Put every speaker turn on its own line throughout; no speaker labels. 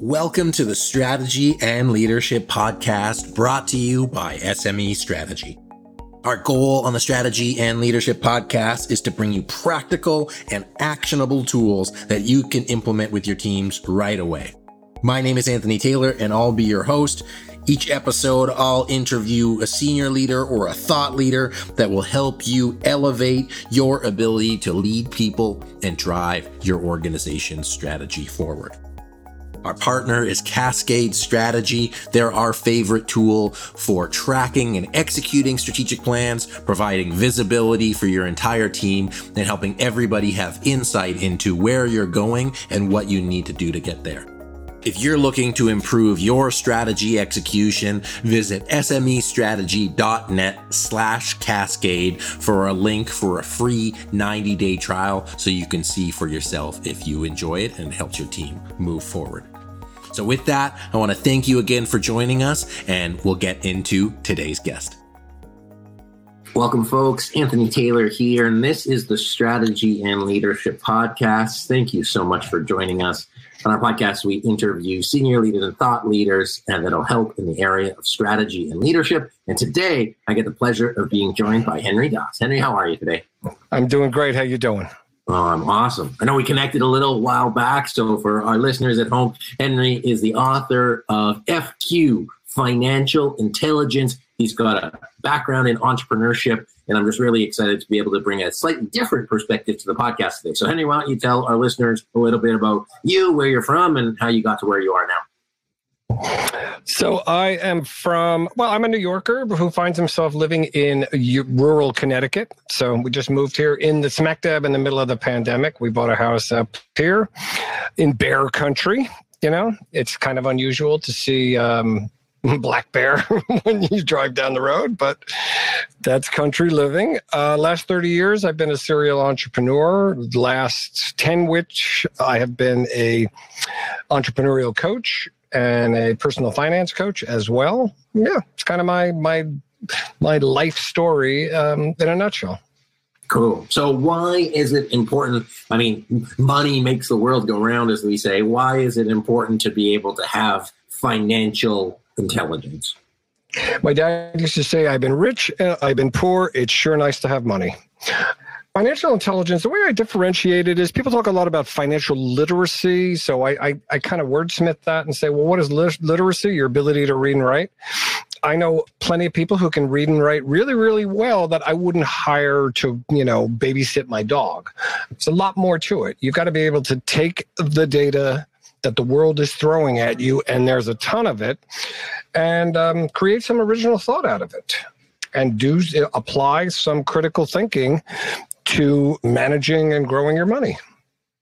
Welcome to the Strategy and Leadership Podcast brought to you by SME Strategy. Our goal on the Strategy and Leadership Podcast is to bring you practical and actionable tools that you can implement with your teams right away. My name is Anthony Taylor and I'll be your host. Each episode, I'll interview a senior leader or a thought leader that will help you elevate your ability to lead people and drive your organization's strategy forward. Our partner is Cascade Strategy. They're our favorite tool for tracking and executing strategic plans, providing visibility for your entire team, and helping everybody have insight into where you're going and what you need to do to get there. If you're looking to improve your strategy execution, visit smestrategy.net slash cascade for a link for a free 90 day trial so you can see for yourself if you enjoy it and helps your team move forward. So, with that, I want to thank you again for joining us, and we'll get into today's guest. Welcome, folks. Anthony Taylor here, and this is the Strategy and Leadership Podcast. Thank you so much for joining us. On our podcast, we interview senior leaders and thought leaders, and that'll help in the area of strategy and leadership. And today, I get the pleasure of being joined by Henry Daas. Henry, how are you today?
I'm doing great. How you doing?
Um, awesome. I know we connected a little while back. So for our listeners at home, Henry is the author of FQ Financial Intelligence. He's got a background in entrepreneurship, and I'm just really excited to be able to bring a slightly different perspective to the podcast today. So, Henry, why don't you tell our listeners a little bit about you, where you're from, and how you got to where you are now?
So I am from, well, I'm a New Yorker who finds himself living in rural Connecticut. So we just moved here in the smack dab in the middle of the pandemic. We bought a house up here in bear country. You know, it's kind of unusual to see um, black bear when you drive down the road, but that's country living. Uh, last 30 years, I've been a serial entrepreneur. Last 10, which I have been a entrepreneurial coach and a personal finance coach as well. Yeah, it's kind of my my my life story um, in a nutshell.
Cool. So, why is it important? I mean, money makes the world go round, as we say. Why is it important to be able to have financial intelligence?
My dad used to say, I've been rich, I've been poor. It's sure nice to have money. Financial intelligence, the way I differentiate it is people talk a lot about financial literacy. So I, I, I kind of wordsmith that and say, well, what is literacy? Your ability to read and write. I know plenty of people who can read and write really, really well that I wouldn't hire to, you know, babysit my dog. It's a lot more to it. You've got to be able to take the data that the world is throwing at you, and there's a ton of it, and um, create some original thought out of it and do apply some critical thinking to managing and growing your money.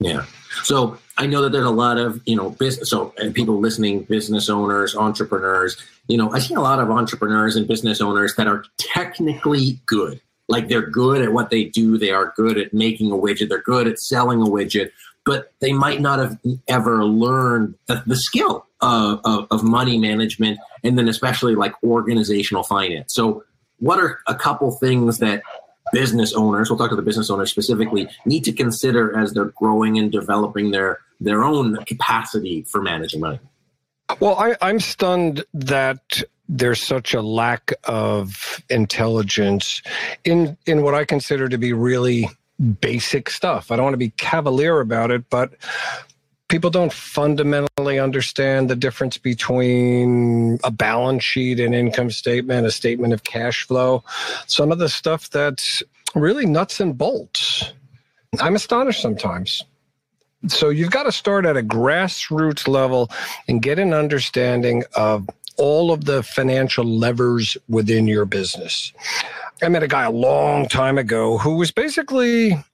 Yeah. So I know that there's a lot of, you know, business, so and people listening, business owners, entrepreneurs, you know, I see a lot of entrepreneurs and business owners that are technically good. Like they're good at what they do. They are good at making a widget. They're good at selling a widget, but they might not have ever learned the, the skill of, of, of money management and then especially like organizational finance. So what are a couple things that business owners, we'll talk to the business owners specifically, need to consider as they're growing and developing their their own capacity for managing money?
Well, I, I'm stunned that there's such a lack of intelligence in in what I consider to be really basic stuff. I don't want to be cavalier about it, but people don't fundamentally understand the difference between a balance sheet and income statement, a statement of cash flow, some of the stuff that's really nuts and bolts. I'm astonished sometimes. So you've got to start at a grassroots level and get an understanding of all of the financial levers within your business. I met a guy a long time ago who was basically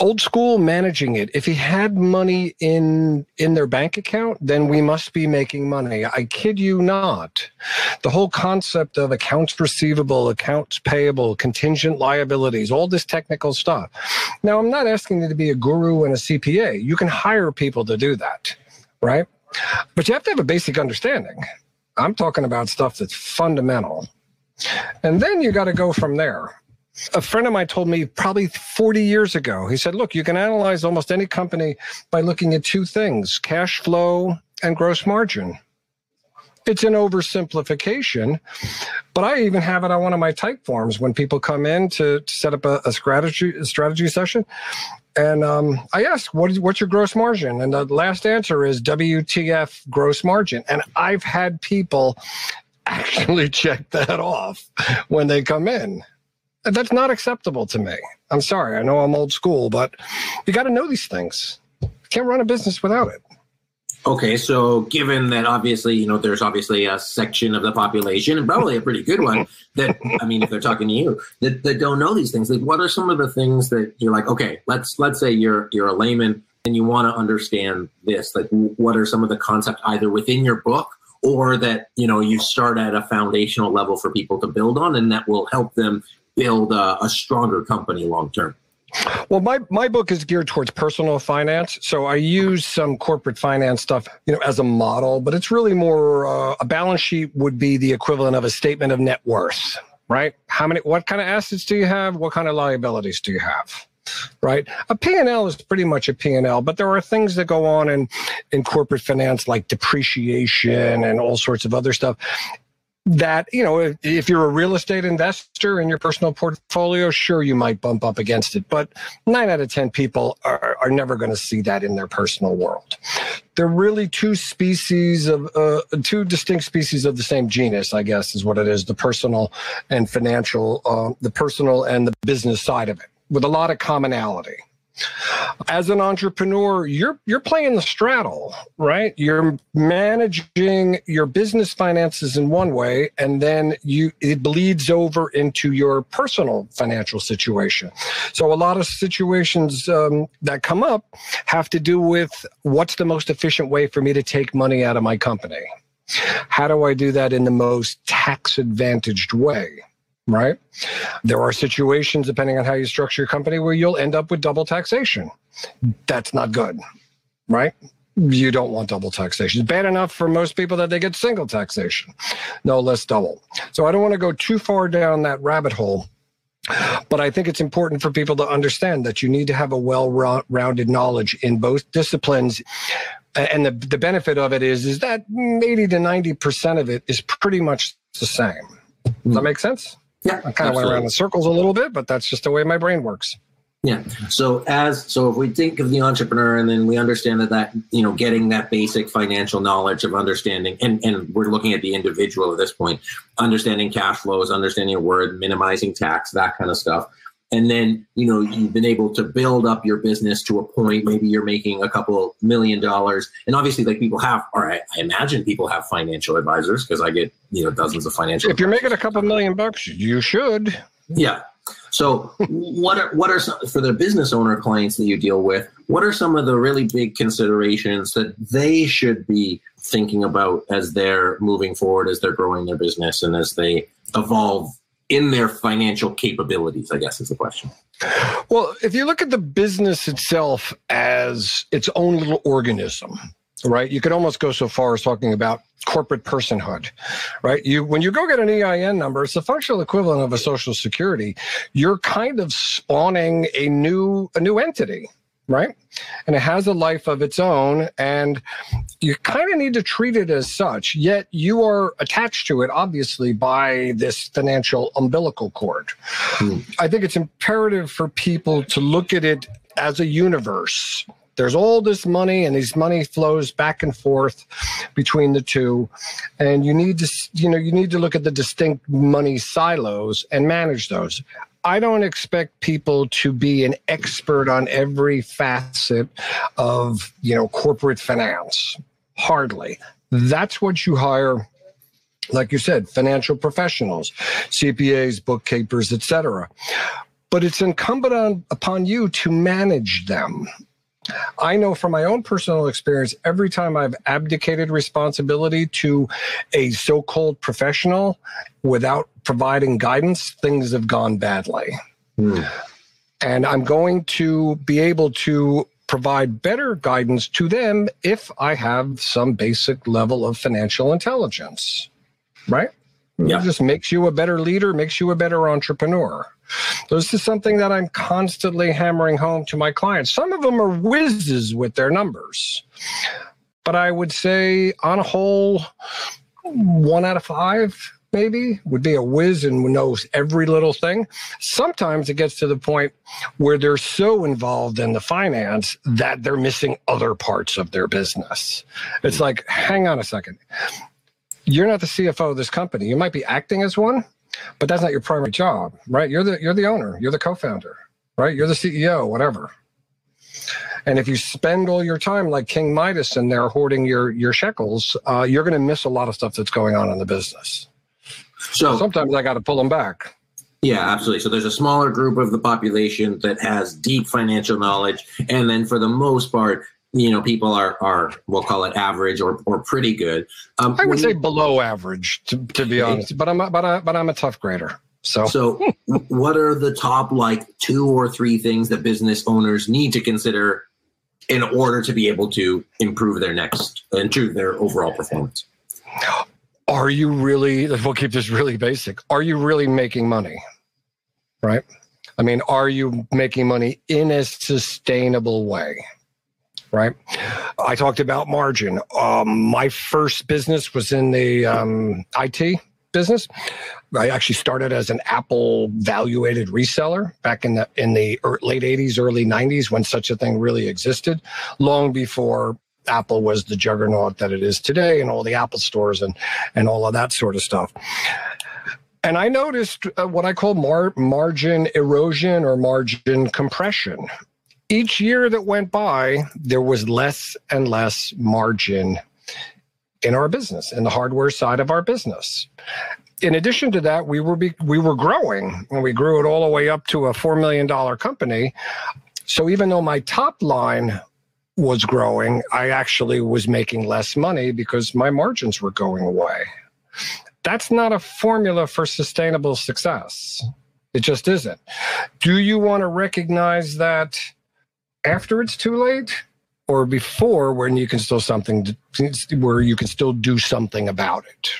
old school managing it. If he had money in in their bank account then we must be making money. I kid you not. The whole concept of accounts receivable accounts payable contingent liabilities all this technical stuff. Now i'm not asking you to be a guru and a cpa you can hire people to do that right? But you have to have a basic understanding. I'm talking about stuff that's fundamental. And then you got to go from there a friend of mine told me probably 40 years ago, he said, Look, you can analyze almost any company by looking at two things cash flow and gross margin. It's an oversimplification, but I even have it on one of my type forms when people come in to, to set up a, a strategy a strategy session. And um, I ask, what is, what's your gross margin? And the last answer is WTF gross margin. And I've had people actually check that off when they come in. That's not acceptable to me. I'm sorry. I know I'm old school, but you got to know these things. You can't run a business without it.
Okay, so given that obviously, you know, there's obviously a section of the population, and probably a pretty good one, that I mean, if they're talking to you, that, that don't know these things, like what are some of the things that you're like, okay, let's let's say you're you're a layman and you want to understand this, like what are some of the concepts either within your book or that you know you start at a foundational level for people to build on, and that will help them build a, a stronger company long term.
Well, my, my book is geared towards personal finance. So I use some corporate finance stuff, you know, as a model, but it's really more uh, a balance sheet would be the equivalent of a statement of net worth, right? How many, what kind of assets do you have? What kind of liabilities do you have? Right. A P&L is pretty much a P&L, but there are things that go on in, in corporate finance like depreciation and all sorts of other stuff that you know if, if, you're a real estate investor in your personal portfolio sure you might bump up against it but nine out of ten people are, are never going to see that in their personal world. They're really two species of uh, two distinct species of the same genus i guess is what it is the personal and financial uh, the personal and the business side of it with a lot of commonality as an entrepreneur you're you're playing the straddle right? You're managing your business finances in one way and then you it bleeds over into your personal financial situation. So a lot of situations um, that come up have to do with what's the most efficient way for me to take money out of my company? How do i do that in the most tax advantaged way right? There are situations, depending on how you structure your company, where you'll end up with double taxation. That's not good, right? You don't want double taxation. It's bad enough for most people that they get single taxation, no less double. So I don't want to go too far down that rabbit hole. But I think it's important for people to understand that you need to have a well rounded knowledge in both disciplines and the, the benefit of it is is that 80 to 90 percent of it is pretty much the same does that make sense
yeah,
I kind of went around in circles a little bit, but that's just the way my brain works.
Yeah. So as so if we think of the entrepreneur and then we understand that that you know getting that basic financial knowledge of understanding and and we're looking at the individual at this point, understanding cash flows, understanding your word, minimizing tax, that kind of stuff and then you know you've been able to build up your business to a point maybe you're making a couple million dollars. And obviously like people have or i imagine people have financial advisors because i get you know dozens of financial
if you're making a couple million bucks you should.
Yeah. So what are what are some for the business owner clients that you deal with what are some of the really big considerations that they should be thinking about as they're moving forward as they're growing their business and as they evolve in their financial capabilities, I guess is the question.
Well, if you look at the business itself as its own little organism, right? You could almost go so far as talking about corporate personhood, right? You when you go get an EIN number, it's the functional equivalent of a social security. You're kind of spawning a new a new entity, right? And it has a life of its own. And you kind of need to treat it as such, yet you are attached to it, obviously, by this financial umbilical cord. Mm. I think it's imperative for people to look at it as a universe. There's all this money, and these money flows back and forth between the two. And you need to, you know, you need to look at the distinct money silos and manage those. I don't expect people to be an expert on every facet of, you know, corporate finance. Hardly. That's what you hire like you said, financial professionals, CPAs, bookkeepers, etc. But it's incumbent on, upon you to manage them. I know from my own personal experience, every time I've abdicated responsibility to a so called professional without providing guidance, things have gone badly. Hmm. And I'm going to be able to provide better guidance to them if I have some basic level of financial intelligence. Right? Yeah. It just makes you a better leader, makes you a better entrepreneur. This is something that I'm constantly hammering home to my clients. Some of them are whizzes with their numbers. but I would say on a whole, one out of five maybe would be a whiz and knows every little thing. Sometimes it gets to the point where they're so involved in the finance that they're missing other parts of their business. It's hmm. like, hang on a second. You're not the CFO of this company. You might be acting as one, but that's not your primary job, right? You're the you're the owner, you're the co-founder, right? You're the CEO, whatever. And if you spend all your time like King Midas and they're hoarding your your shekels, uh, you're going to miss a lot of stuff that's going on in the business. So sometimes I got to pull them back.
Yeah, absolutely. So there's a smaller group of the population that has deep financial knowledge, and then for the most part, you know, people are are we'll call it average or or pretty good.
Um, I would say you, below average, to, to be honest. But I'm a, but I, but I'm a tough grader. So,
so what are the top like two or three things that business owners need to consider in order to be able to improve their next and improve their overall performance?
Are you really? We'll keep this really basic. Are you really making money? Right. I mean, are you making money in a sustainable way? Right. I talked about margin. Um, my first business was in the um, IT business. I actually started as an Apple value-added reseller back in the in the late 80s, early 90s when such a thing really existed, long before Apple was the juggernaut that it is today and all the Apple stores and and all of that sort of stuff. And I noticed uh, what I call mar- margin erosion or margin compression. Each year that went by, there was less and less margin in our business, in the hardware side of our business. In addition to that, we were be, we were growing, and we grew it all the way up to a four million dollar company. So even though my top line was growing, I actually was making less money because my margins were going away. That's not a formula for sustainable success. It just isn't. Do you want to recognize that after it's too late? or before when you can still something where you can still do something about it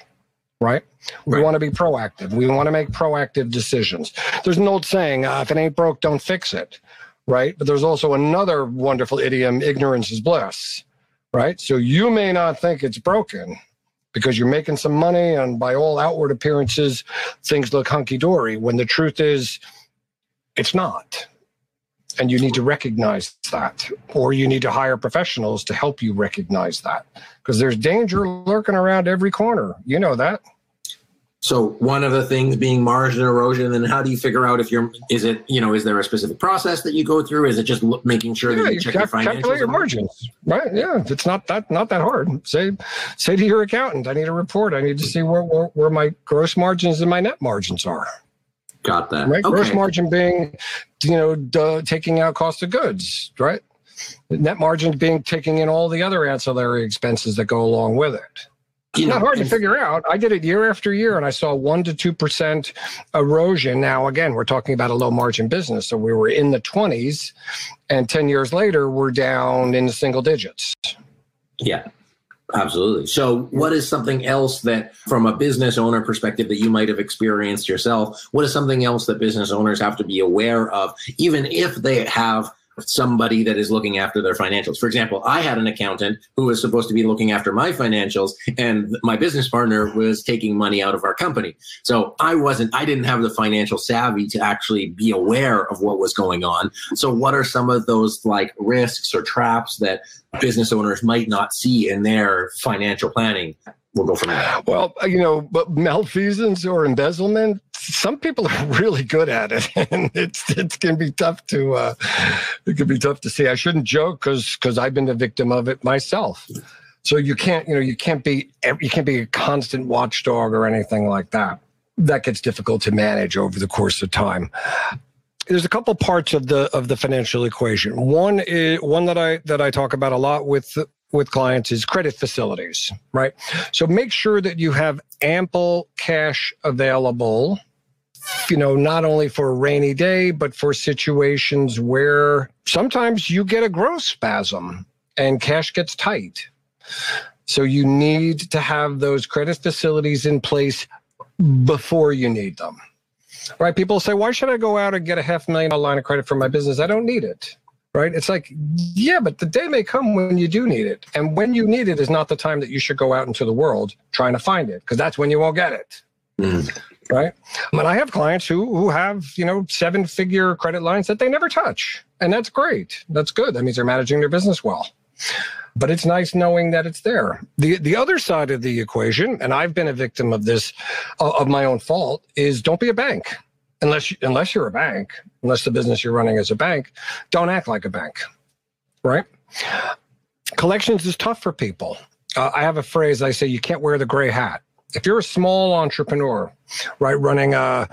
right? We right. want to be proactive. We want to make proactive decisions. There's an old saying, uh, if it ain't broke, don't fix it, right? But there's also another wonderful idiom, ignorance is bliss, right? So you may not think it's broken because you're making some money and by all outward appearances, things look hunky dory when the truth is it's not. And you need to recognize that, or you need to hire professionals to help you recognize that because there's danger lurking around every corner. You know that.
So one of the things being margin erosion, and how do you figure out if you're? Is it you know? Is there a specific process that you go through? Is it just making sure yeah, that you, you check your financials? Calculate
your margins, right? Yeah, it's not that not that hard. Say say to your accountant, I need a report. I need to see where where, where my gross margins and my net margins are.
Got that.
Right. Okay. Gross margin being, you know, duh, taking out cost of goods, right? Net margin being taking in all the other ancillary expenses that go along with it. It's not hard to figure out. I did it year after year and I saw one to 2% erosion. Now, again, we're talking about a low margin business. So we were in the 20s and 10 years later, we're down in the single digits.
Yeah. Absolutely. So, what is something else that, from a business owner perspective, that you might have experienced yourself? What is something else that business owners have to be aware of, even if they have somebody that is looking after their financials. For example, I had an accountant who was supposed to be looking after my financials and my business partner was taking money out of our company. So I wasn't, I didn't have the financial savvy to actually be aware of what was going on. So what are some of those like risks or traps that business owners might not see in their financial planning we'll go from there.
Well, you know, but malfeasance or embezzlement, some people are really good at it, and it's it can be tough to uh, it can be tough to see. I shouldn't joke because because I've been a victim of it myself. So you can't you know you can't be you can't be a constant watchdog or anything like that. That gets difficult to manage over the course of time there's a couple parts of the of the financial equation. One is one that I that I talk about a lot with with clients is credit facilities, right? So make sure that you have ample cash available, you know, not only for a rainy day, but for situations where sometimes you get a growth spasm and cash gets tight. So you need to have those credit facilities in place before you need them. Right? People say, why should I go out and get a half million dollar line of credit for my business? I don't need it right? It's like, yeah, but the day may come when you do need it. And when you need it is not the time that you should go out into the world trying to find it, because that's when you won't get it. Mm. Right. But I have clients who who have, you know, seven figure credit lines that they never touch. And that's great. That's good. That means they're managing their business well. But it's nice knowing that it's there. The the other side of the equation, and I've been a victim of this uh, of my own fault, is don't be a bank unless unless you're a bank, unless the business you're running is a bank, don't act like a bank, right? Collections is tough for people. Uh, I have a phrase I say: you can't wear the gray hat. If you're a small entrepreneur, right, running a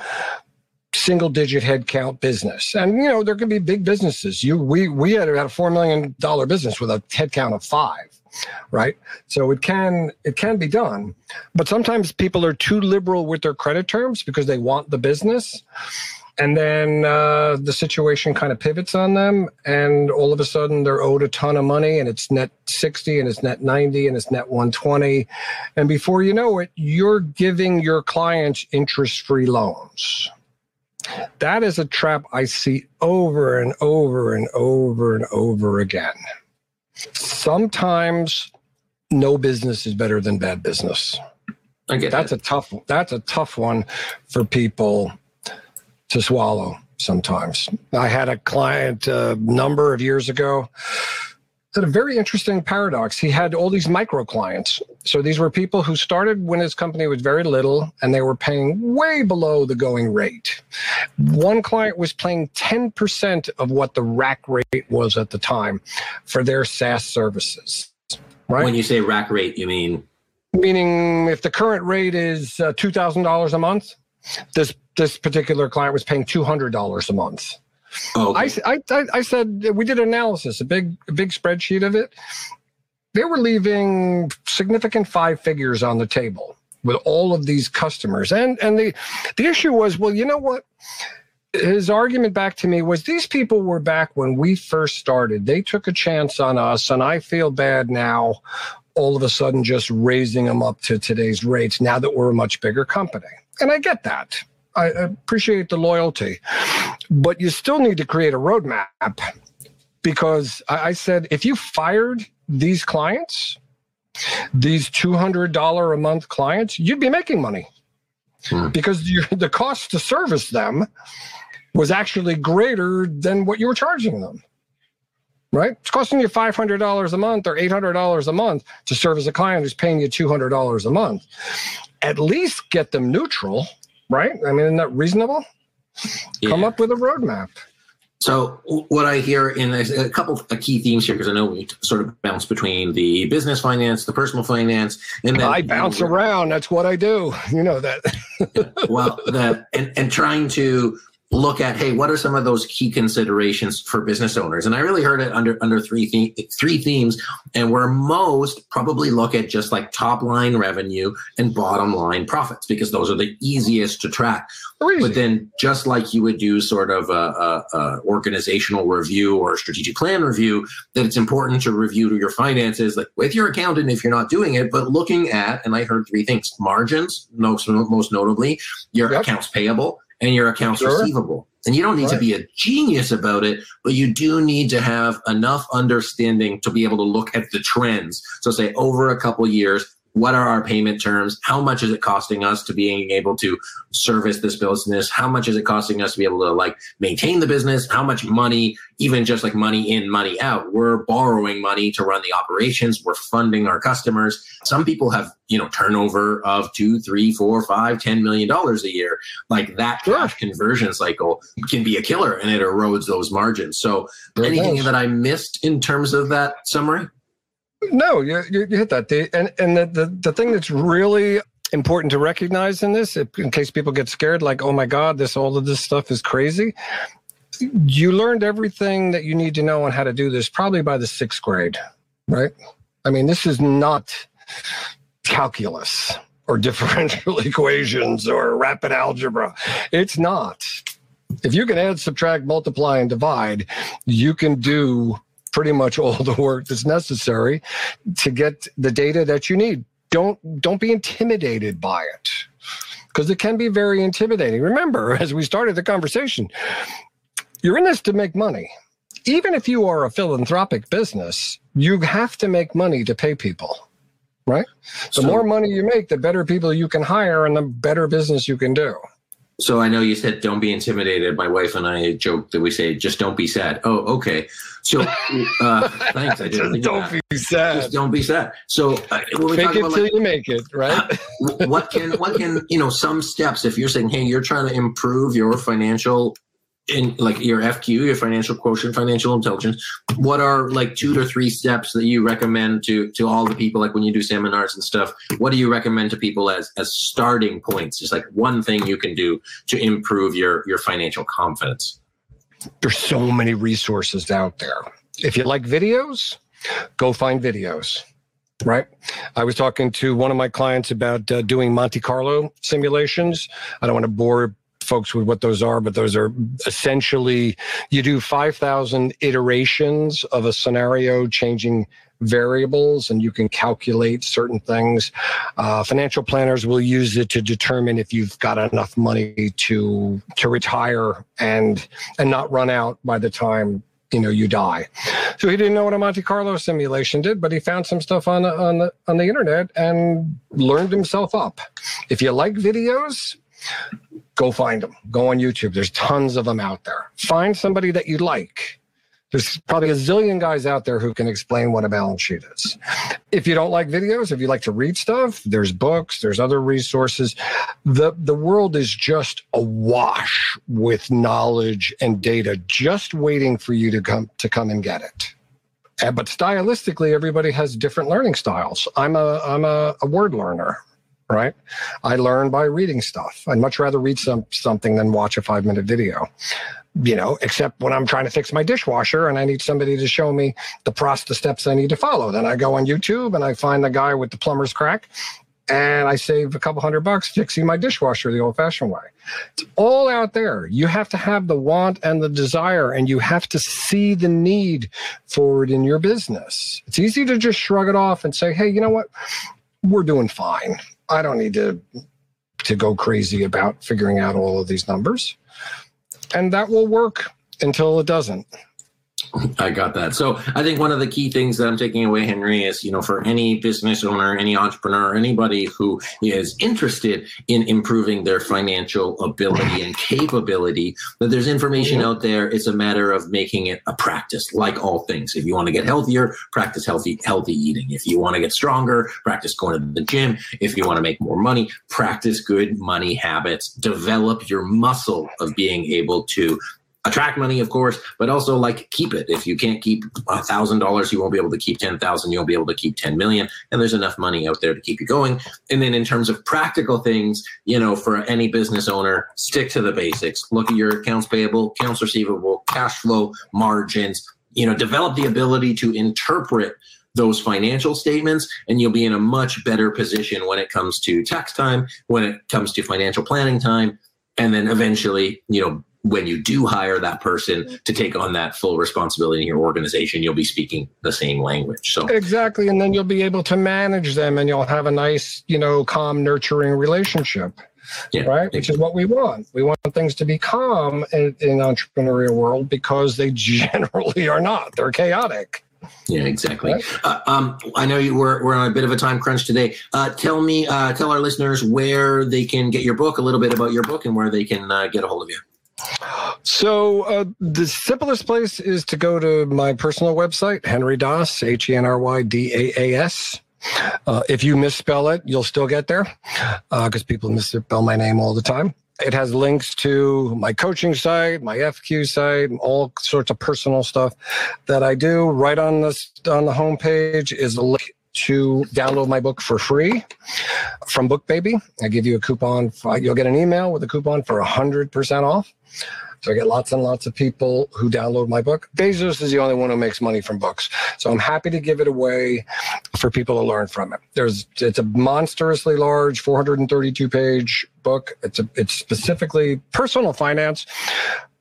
single digit headcount business. And you know, there can be big businesses. You we we had, had a four million dollar business with a headcount of five right? So it can it can be done but sometimes people are too liberal with their credit terms because they want the business and then uh, the situation kind of pivots on them and all of a sudden they're owed a ton of money and it's net 60 and it's net 90 and it's net 120 and before you know it you're giving your clients interest free loans. That is a trap i see over and over and over and over again sometimes no business is better than bad business.
I get
that's
that.
a tough that's a tough one for people to swallow sometimes. I had a client a number of years ago a very interesting paradox. He had all these micro clients. So these were people who started when his company was very little and they were paying way below the going rate. One client was paying 10% of what the rack rate was at the time for their SaaS services.
Right? When you say rack rate, you mean?
Meaning if the current rate is uh, $2,000 a month, this this particular client was paying $200 a month. Oh, okay. I, I, I said we did analysis, a big, a big spreadsheet of it. They were leaving significant five figures on the table with all of these customers, and and the the issue was, well, you know what? His argument back to me was these people were back when we first started. They took a chance on us, and I feel bad now all of a sudden just raising them up to today's rates now that we're a much bigger company. And I get that. I appreciate the loyalty, but you still need to create a roadmap because I said if you fired these clients, these $200 a month clients, you'd be making money hmm. because the cost to service them was actually greater than what you were charging them. Right? It's costing you $500 a month or $800 a month to service a client who's paying you $200 a month. At least get them neutral right? I mean, isn't that reasonable? Yeah. Come up with a roadmap.
So what I hear in a, a couple of key themes here, because I know we sort of bounce between the business finance, the personal finance,
and then I bounce you know, around. That's what I do. You know that.
well, that and, and trying to look at hey what are some of those key considerations for business owners? And i really heard it under under three the- three themes and where most probably look at just like top line revenue and bottom line profits because those are the easiest to track. But then just like you would do sort of a, a, a, organizational review or a strategic plan review that it's important to review your finances like with your accountant if you're not doing it but looking at and i heard three things margins most most notably your yep. accounts payable and your accounts sure. receivable. And you don't need right. to be a genius about it, but you do need to have enough understanding to be able to look at the trends. So, say over a couple years, what are our payment terms? How much is it costing us to being able to service this business? How much is it costing us to be able to like maintain the business? How much money, even just like money in, money out? We're borrowing money to run the operations. We're funding our customers. Some people have, you know, turnover of two, three, four, five, ten million dollars a year. Like that cash conversion cycle can be a killer and it erodes those margins. So anything that I missed in terms of that summary?
No, you, you, hit that. The, and and the, the, the thing that's really important to recognize in this, in case people get scared, like, oh my God, this all of this stuff is crazy. You learned everything that you need to know on how to do this probably by the sixth grade, right? I mean, this is not calculus or differential equations or rapid algebra. It's not. If you can add, subtract, multiply, and divide, you can do pretty much all the work that's necessary to get the data that you need. Don't don't be intimidated by it because it can be very intimidating. Remember, as we started the conversation, you're in this to make money. even if you are a philanthropic business, you have to make money to pay people, right? The
So-
more money you make, the better people you can hire and the better business you can do.
So I know you said don't be intimidated. My wife and I joke that we say just don't be sad. Oh, okay. So uh, thanks. I didn't of that.
be sad.
Just don't be sad. So uh, when we
Fake
talk
it
about
till
like,
you make it, right?
what can what can you know some steps if you're saying hey you're trying to improve your financial in like your FQ your financial quotient financial intelligence what are like two to three steps that you recommend to to all the people like when you do seminars and stuff what do you recommend to people as as starting points just like one thing you can do to improve your your financial confidence
There's so many resources out there. If you like videos, go find videos. Right. I was talking to one of my clients about uh, doing Monte Carlo simulations. I don't want to bore folks with what those are, but those are essentially you do 5,000 iterations of a scenario changing variables and you can calculate certain things. Uh, financial planners will use it to determine if you've got enough money to to retire and and not run out by the time you know you die. So he didn't know what a Monte Carlo simulation did, but he found some stuff on on the on the internet and learned himself up. If you like videos, go find them. Go on YouTube. There's tons of them out there. Find somebody that you like. There's probably a zillion guys out there who can explain what a balance sheet is. If you don't like videos, if you like to read stuff, there's books, there's other resources. The the world is just awash with knowledge and data just waiting for you to come to come and get it. And, but stylistically, everybody has different learning styles. I'm a I'm a, a word learner, right? I learn by reading stuff. I'd much rather read some something than watch a five minute video. You know, except when I'm trying to fix my dishwasher and I need somebody to show me the process, the steps I need to follow. Then I go on YouTube and I find the guy with the plumber's crack, and I save a couple hundred bucks fixing my dishwasher the old-fashioned way. It's all out there. You have to have the want and the desire, and you have to see the need for it in your business. It's easy to just shrug it off and say, "Hey, you know what? We're doing fine. I don't need to to go crazy about figuring out all of these numbers." And that will work until it doesn't.
I got that. So I think one of the key things that I'm taking away, Henry, is you know for any business owner, any entrepreneur, anybody who is interested in improving their financial ability and capability, that there's information out there. It's a matter of making it a practice, like all things. If you want to get healthier, practice healthy healthy eating. If you want to get stronger, practice going to the gym. If you want to make more money, practice good money habits. Develop your muscle of being able to attract money, of course, but also like keep it. If you can't keep a thousand dollars, you won't be able to keep ten thousand. You won't be able to keep ten million, and there's enough money out there to keep you going. And then in terms of practical things, you know, for any business owner, stick to the basics. Look at your accounts payable, accounts receivable, cash flow, margins. You know, develop the ability to interpret those financial statements and you'll be in a much better position when it comes to tax time when it comes to financial planning time and then eventually you know when you do hire that person to take on that full responsibility in your organization, you'll be speaking the same language. So
Exactly. And then you'll be able to manage them and you'll have a nice, you know, calm, nurturing relationship.
yeah,
Right. Which is what we want. We want things to be calm in, in entrepreneurial world because they generally are not. They're chaotic.
yeah, exactly.
Right.
Uh, um, I know you were we're on a bit of a time crunch today. Uh, tell me, uh, tell our listeners where they can get your book, a little bit about your book, and where they can uh, get a hold of you.
So uh, the simplest place is to go to my personal website, Henry Daas, H E N R Y D A A S. Uh, if you misspell it, you'll still get there because people misspell my name all the time. It has links to my coaching site, my FQ site, all sorts of personal stuff that I do. Right on this on the homepage is a link to download my book for free from BookBaby. I give you a coupon. For, you'll get an email with a coupon for hundred percent off. So I get lots and lots of people who download my book. Bezos is the only one who makes money from books. So I'm happy to give it away for people to learn from it. There's it's a monstrously large 432 page book. It's a it's specifically personal finance.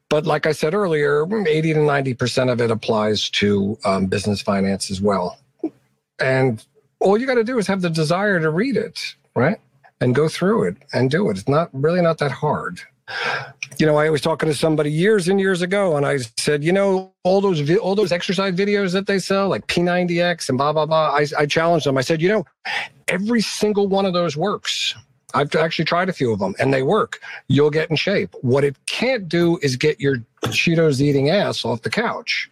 But like I said earlier, 80 to 90% of it applies to um, business finance as well. And all you got to do is have the desire to read it, right? And go through it and do it. It's not really not that hard. you know, I was talking to somebody years and years ago, and I said, you know, all those all those exercise videos that they sell, like P90X and blah blah blah. I, I challenged them. I said, you know, every single one of those works. I've actually tried a few of them, and they work. You'll get in shape. What it can't do is get your Cheetos eating ass off the couch.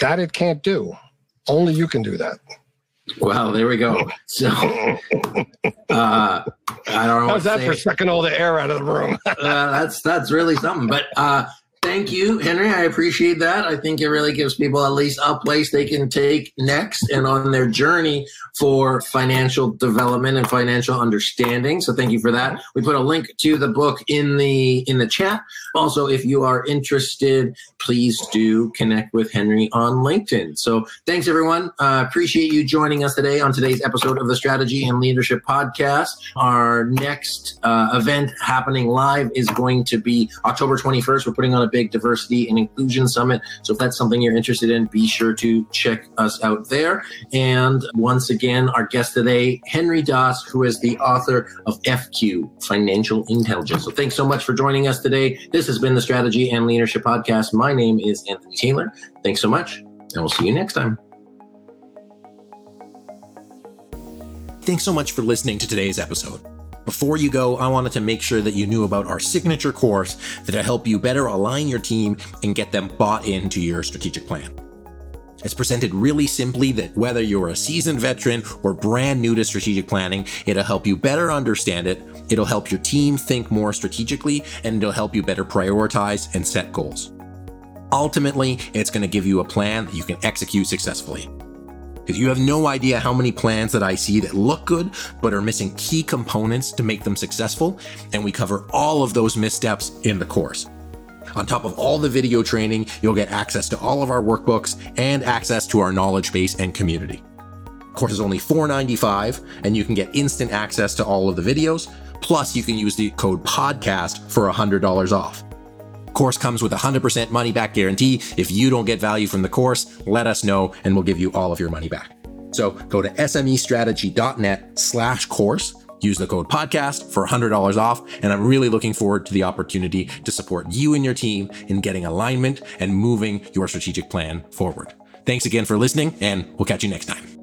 That it can't do. Only you can do that.
Well, there we go. So, uh, I don't know.
How's that for sucking all the air out of the room?
uh, that's that's really something. But uh, Thank you, Henry. I appreciate that. I think it really gives people at least a place they can take next and on their journey for financial development and financial understanding. So thank you for that. We put a link to the book in the in the chat. Also, if you are interested, please do connect with Henry on LinkedIn. So thanks everyone. Uh, appreciate you joining us today on today's episode of the Strategy and Leadership Podcast. Our next uh, event happening live is going to be October 21st. We're putting on a big diversity and inclusion summit. So if that's something you're interested in, be sure to check us out there. And once again, our guest today, Henry Daas, who is the author of FQ Financial Intelligence. So thanks so much for joining us today. This has been the Strategy and Leadership Podcast. My name is Anthony Taylor. Thanks so much, and we'll see you next time. Thanks so much for listening to today's episode. Before you go, I wanted to make sure that you knew about our signature course that'll help you better align your team and get them bought into your strategic plan. It's presented really simply that whether you're a seasoned veteran or brand new to strategic planning, it'll help you better understand it, it'll help your team think more strategically, and it'll help you better prioritize and set goals. Ultimately, it's going to give you a plan that you can execute successfully. If you have no idea how many plans that I see that look good but are missing key components to make them successful, and we cover all of those missteps in the course. On top of all the video training, you'll get access to all of our workbooks and access to our knowledge base and community. course is only $4.95, and you can get instant access to all of the videos. Plus, you can use the code PODCAST for $100 off course comes with a 100% money back guarantee. If you don't get value from the course, let us know and we'll give you all of your money back. So go to smestrategy.net slash course. Use the code podcast for $100 off. And I'm really looking forward to the opportunity to support you and your team in getting alignment and moving your strategic plan forward. Thanks again for listening, and we'll catch you next time.